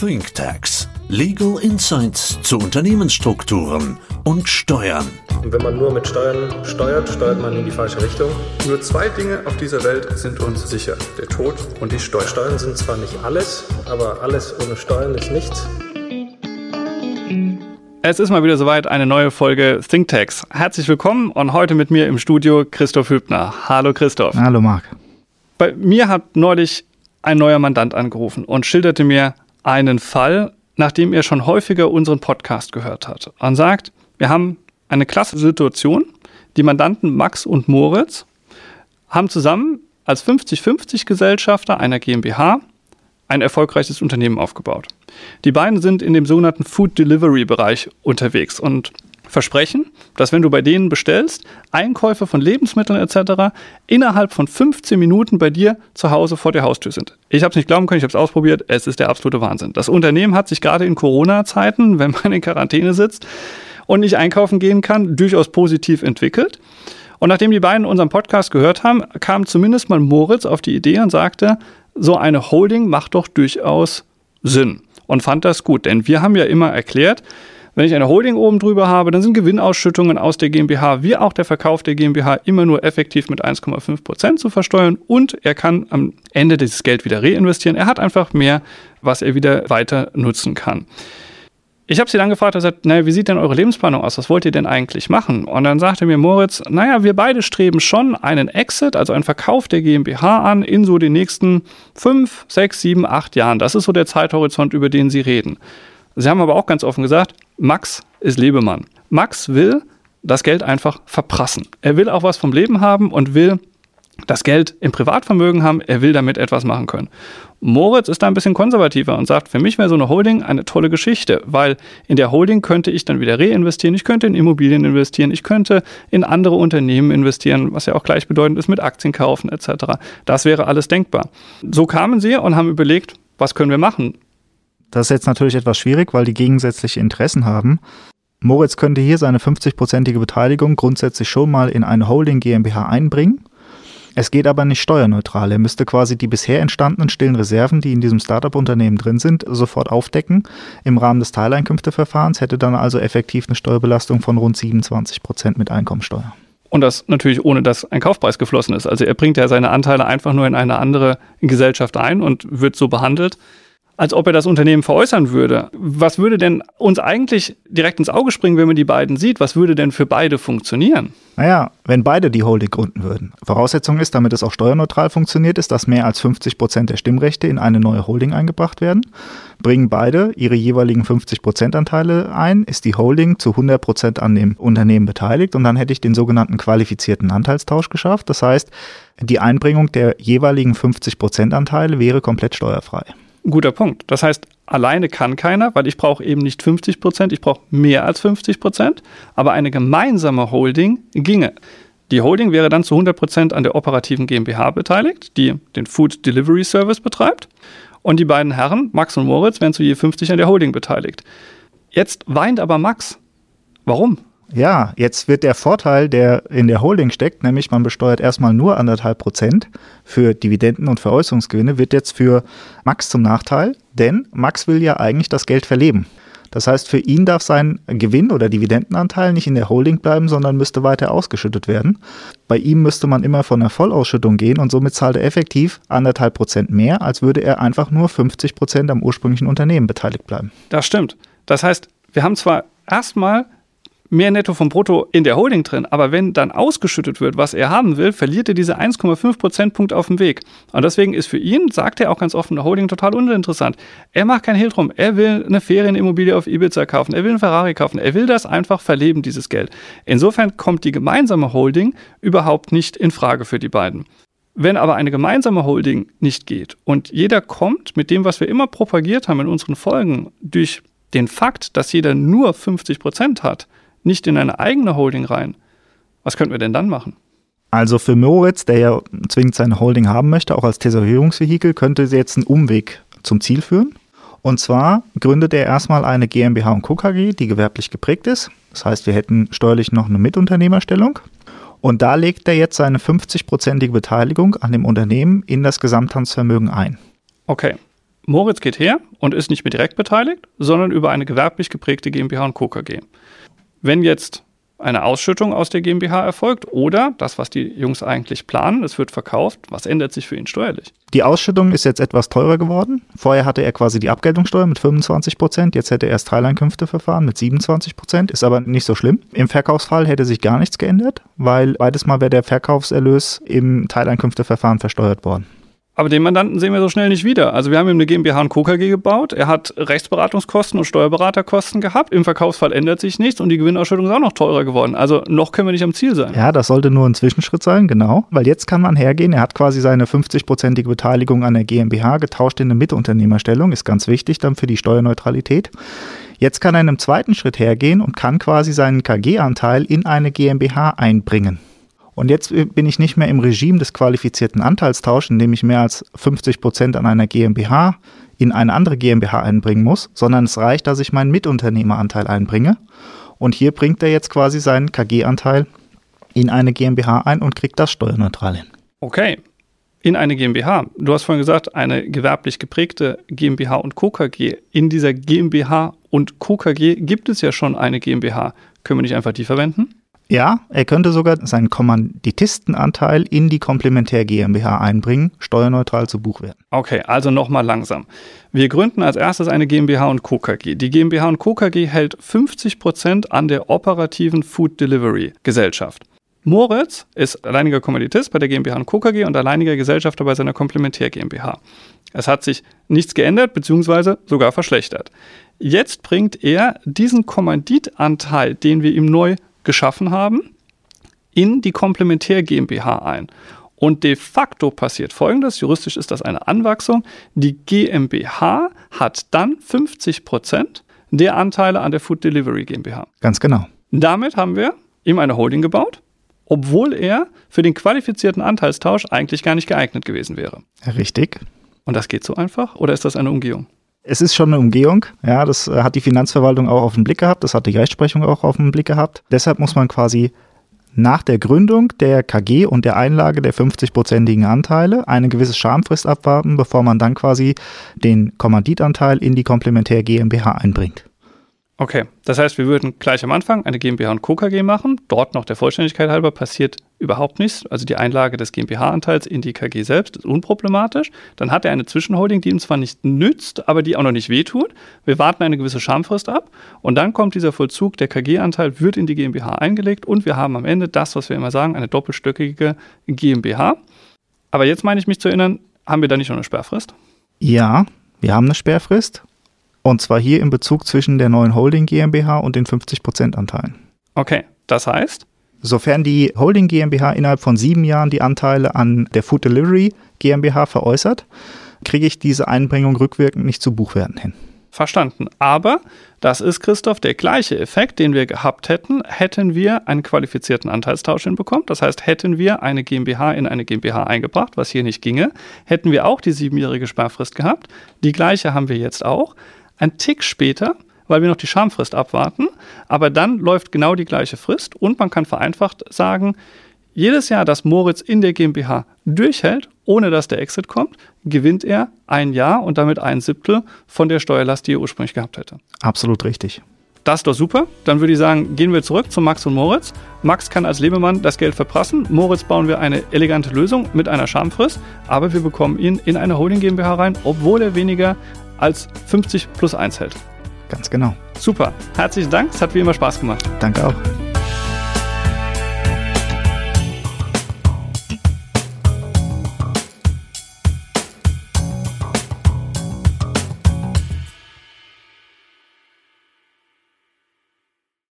ThinkTax. Legal Insights zu Unternehmensstrukturen und Steuern. Und wenn man nur mit Steuern steuert, steuert man in die falsche Richtung. Nur zwei Dinge auf dieser Welt sind uns sicher. Der Tod und die Steuern. Steuern sind zwar nicht alles, aber alles ohne Steuern ist nichts. Es ist mal wieder soweit, eine neue Folge ThinkTax. Herzlich willkommen und heute mit mir im Studio Christoph Hübner. Hallo Christoph. Hallo Marc. Bei mir hat neulich ein neuer Mandant angerufen und schilderte mir einen Fall, nachdem er schon häufiger unseren Podcast gehört hat. Und sagt, wir haben eine klasse Situation. Die Mandanten Max und Moritz haben zusammen als 50-50 Gesellschafter einer GmbH ein erfolgreiches Unternehmen aufgebaut. Die beiden sind in dem sogenannten Food Delivery Bereich unterwegs und versprechen, dass wenn du bei denen bestellst, Einkäufe von Lebensmitteln etc. innerhalb von 15 Minuten bei dir zu Hause vor der Haustür sind. Ich habe es nicht glauben können, ich habe es ausprobiert, es ist der absolute Wahnsinn. Das Unternehmen hat sich gerade in Corona-Zeiten, wenn man in Quarantäne sitzt und nicht einkaufen gehen kann, durchaus positiv entwickelt. Und nachdem die beiden unseren Podcast gehört haben, kam zumindest mal Moritz auf die Idee und sagte, so eine Holding macht doch durchaus Sinn und fand das gut. Denn wir haben ja immer erklärt, wenn ich eine Holding oben drüber habe, dann sind Gewinnausschüttungen aus der GmbH wie auch der Verkauf der GmbH immer nur effektiv mit 1,5 Prozent zu versteuern und er kann am Ende dieses Geld wieder reinvestieren. Er hat einfach mehr, was er wieder weiter nutzen kann. Ich habe sie dann gefragt, er sagt, naja, wie sieht denn eure Lebensplanung aus? Was wollt ihr denn eigentlich machen? Und dann sagte mir Moritz, naja, wir beide streben schon einen Exit, also einen Verkauf der GmbH an in so den nächsten fünf, sechs, sieben, acht Jahren. Das ist so der Zeithorizont, über den sie reden. Sie haben aber auch ganz offen gesagt, Max ist Lebemann. Max will das Geld einfach verprassen. Er will auch was vom Leben haben und will das Geld im Privatvermögen haben. Er will damit etwas machen können. Moritz ist da ein bisschen konservativer und sagt, für mich wäre so eine Holding eine tolle Geschichte, weil in der Holding könnte ich dann wieder reinvestieren, ich könnte in Immobilien investieren, ich könnte in andere Unternehmen investieren, was ja auch gleichbedeutend ist mit Aktien kaufen etc. Das wäre alles denkbar. So kamen sie und haben überlegt, was können wir machen? Das ist jetzt natürlich etwas schwierig, weil die gegensätzliche Interessen haben. Moritz könnte hier seine 50-prozentige Beteiligung grundsätzlich schon mal in eine Holding GmbH einbringen. Es geht aber nicht steuerneutral. Er müsste quasi die bisher entstandenen stillen Reserven, die in diesem Startup-Unternehmen drin sind, sofort aufdecken. Im Rahmen des Teileinkünfteverfahrens hätte dann also effektiv eine Steuerbelastung von rund 27 Prozent mit Einkommensteuer. Und das natürlich ohne, dass ein Kaufpreis geflossen ist. Also er bringt ja seine Anteile einfach nur in eine andere Gesellschaft ein und wird so behandelt als ob er das Unternehmen veräußern würde. Was würde denn uns eigentlich direkt ins Auge springen, wenn man die beiden sieht? Was würde denn für beide funktionieren? Naja, wenn beide die Holding gründen würden. Voraussetzung ist, damit es auch steuerneutral funktioniert, ist, dass mehr als 50 Prozent der Stimmrechte in eine neue Holding eingebracht werden. Bringen beide ihre jeweiligen 50 Prozent Anteile ein, ist die Holding zu 100 Prozent an dem Unternehmen beteiligt und dann hätte ich den sogenannten qualifizierten Anteilstausch geschafft. Das heißt, die Einbringung der jeweiligen 50 Prozent Anteile wäre komplett steuerfrei guter Punkt. Das heißt, alleine kann keiner, weil ich brauche eben nicht 50 Prozent, ich brauche mehr als 50 Prozent, aber eine gemeinsame Holding ginge. Die Holding wäre dann zu 100 Prozent an der operativen GmbH beteiligt, die den Food Delivery Service betreibt. Und die beiden Herren, Max und Moritz, wären zu je 50 an der Holding beteiligt. Jetzt weint aber Max. Warum? Ja, jetzt wird der Vorteil, der in der Holding steckt, nämlich man besteuert erstmal nur anderthalb Prozent für Dividenden und Veräußerungsgewinne, wird jetzt für Max zum Nachteil, denn Max will ja eigentlich das Geld verleben. Das heißt, für ihn darf sein Gewinn oder Dividendenanteil nicht in der Holding bleiben, sondern müsste weiter ausgeschüttet werden. Bei ihm müsste man immer von einer Vollausschüttung gehen und somit zahlt er effektiv anderthalb Prozent mehr, als würde er einfach nur 50 Prozent am ursprünglichen Unternehmen beteiligt bleiben. Das stimmt. Das heißt, wir haben zwar erstmal mehr Netto vom Brutto in der Holding drin. Aber wenn dann ausgeschüttet wird, was er haben will, verliert er diese 1,5 Prozentpunkte auf dem Weg. Und deswegen ist für ihn, sagt er auch ganz offen, eine Holding total uninteressant. Er macht kein Hehl drum. Er will eine Ferienimmobilie auf Ibiza kaufen. Er will einen Ferrari kaufen. Er will das einfach verleben, dieses Geld. Insofern kommt die gemeinsame Holding überhaupt nicht in Frage für die beiden. Wenn aber eine gemeinsame Holding nicht geht und jeder kommt mit dem, was wir immer propagiert haben in unseren Folgen, durch den Fakt, dass jeder nur 50 Prozent hat, nicht in eine eigene Holding rein. Was könnten wir denn dann machen? Also für Moritz, der ja zwingend seine Holding haben möchte, auch als Tesorierungsvehikel, könnte jetzt ein Umweg zum Ziel führen. Und zwar gründet er erstmal eine GmbH und Co. KG, die gewerblich geprägt ist. Das heißt, wir hätten steuerlich noch eine Mitunternehmerstellung. Und da legt er jetzt seine 50-prozentige Beteiligung an dem Unternehmen in das Gesamthandsvermögen ein. Okay. Moritz geht her und ist nicht mehr direkt beteiligt, sondern über eine gewerblich geprägte GmbH und Co. KG. Wenn jetzt eine Ausschüttung aus der GmbH erfolgt oder das, was die Jungs eigentlich planen, es wird verkauft, was ändert sich für ihn steuerlich? Die Ausschüttung ist jetzt etwas teurer geworden. Vorher hatte er quasi die Abgeltungssteuer mit 25 Prozent, jetzt hätte er das Teileinkünfteverfahren mit 27 Prozent, ist aber nicht so schlimm. Im Verkaufsfall hätte sich gar nichts geändert, weil beides Mal wäre der Verkaufserlös im Teileinkünfteverfahren versteuert worden. Aber den Mandanten sehen wir so schnell nicht wieder. Also wir haben ihm eine GmbH und Co. KG gebaut. Er hat Rechtsberatungskosten und Steuerberaterkosten gehabt. Im Verkaufsfall ändert sich nichts und die Gewinnausschüttung ist auch noch teurer geworden. Also noch können wir nicht am Ziel sein. Ja, das sollte nur ein Zwischenschritt sein, genau. Weil jetzt kann man hergehen. Er hat quasi seine 50-prozentige Beteiligung an der GmbH getauscht in eine Mitunternehmerstellung. Ist ganz wichtig dann für die Steuerneutralität. Jetzt kann er in einem zweiten Schritt hergehen und kann quasi seinen KG-Anteil in eine GmbH einbringen. Und jetzt bin ich nicht mehr im Regime des qualifizierten Anteilstauschs, indem ich mehr als 50 Prozent an einer GmbH in eine andere GmbH einbringen muss, sondern es reicht, dass ich meinen Mitunternehmeranteil einbringe. Und hier bringt er jetzt quasi seinen KG-Anteil in eine GmbH ein und kriegt das steuerneutral hin. Okay. In eine GmbH. Du hast vorhin gesagt, eine gewerblich geprägte GmbH und Co. KG. In dieser GmbH und Co. KG gibt es ja schon eine GmbH. Können wir nicht einfach die verwenden? Ja, er könnte sogar seinen Kommanditistenanteil in die Komplementär GmbH einbringen, steuerneutral zu Buchwerten. Okay, also nochmal langsam. Wir gründen als erstes eine GmbH und Co. KG. Die GmbH und Co. KG hält 50 Prozent an der operativen Food Delivery Gesellschaft. Moritz ist alleiniger Kommanditist bei der GmbH und Co. KG und alleiniger Gesellschafter bei seiner Komplementär GmbH. Es hat sich nichts geändert bzw. sogar verschlechtert. Jetzt bringt er diesen Kommanditanteil, den wir ihm neu geschaffen haben, in die Komplementär GmbH ein. Und de facto passiert Folgendes, juristisch ist das eine Anwachsung, die GmbH hat dann 50 Prozent der Anteile an der Food Delivery GmbH. Ganz genau. Damit haben wir ihm eine Holding gebaut, obwohl er für den qualifizierten Anteilstausch eigentlich gar nicht geeignet gewesen wäre. Richtig. Und das geht so einfach oder ist das eine Umgehung? Es ist schon eine Umgehung. Ja, das äh, hat die Finanzverwaltung auch auf den Blick gehabt. Das hat die Rechtsprechung auch auf den Blick gehabt. Deshalb muss man quasi nach der Gründung der KG und der Einlage der 50-prozentigen Anteile eine gewisse Schamfrist abwarten, bevor man dann quasi den Kommanditanteil in die Komplementär GmbH einbringt. Okay, das heißt, wir würden gleich am Anfang eine GmbH und Co. KG machen. Dort noch der Vollständigkeit halber passiert überhaupt nichts. Also die Einlage des GmbH-Anteils in die KG selbst ist unproblematisch. Dann hat er eine Zwischenholding, die ihm zwar nicht nützt, aber die auch noch nicht wehtut. Wir warten eine gewisse Schamfrist ab und dann kommt dieser Vollzug, der KG-Anteil wird in die GmbH eingelegt und wir haben am Ende das, was wir immer sagen, eine doppelstöckige GmbH. Aber jetzt meine ich mich zu erinnern, haben wir da nicht noch eine Sperrfrist? Ja, wir haben eine Sperrfrist und zwar hier im Bezug zwischen der neuen Holding GmbH und den 50% Anteilen. Okay, das heißt? Sofern die Holding GmbH innerhalb von sieben Jahren die Anteile an der Food Delivery GmbH veräußert, kriege ich diese Einbringung rückwirkend nicht zu Buchwerten hin. Verstanden. Aber das ist, Christoph, der gleiche Effekt, den wir gehabt hätten, hätten wir einen qualifizierten Anteilstausch hinbekommen. Das heißt, hätten wir eine GmbH in eine GmbH eingebracht, was hier nicht ginge, hätten wir auch die siebenjährige Sparfrist gehabt. Die gleiche haben wir jetzt auch. Ein Tick später weil wir noch die Schamfrist abwarten. Aber dann läuft genau die gleiche Frist und man kann vereinfacht sagen, jedes Jahr, das Moritz in der GmbH durchhält, ohne dass der Exit kommt, gewinnt er ein Jahr und damit ein Siebtel von der Steuerlast, die er ursprünglich gehabt hätte. Absolut richtig. Das ist doch super. Dann würde ich sagen, gehen wir zurück zu Max und Moritz. Max kann als Lebemann das Geld verprassen. Moritz bauen wir eine elegante Lösung mit einer Schamfrist, aber wir bekommen ihn in eine Holding GmbH rein, obwohl er weniger als 50 plus 1 hält. Ganz genau. Super. Herzlichen Dank. Es hat wie immer Spaß gemacht. Danke auch.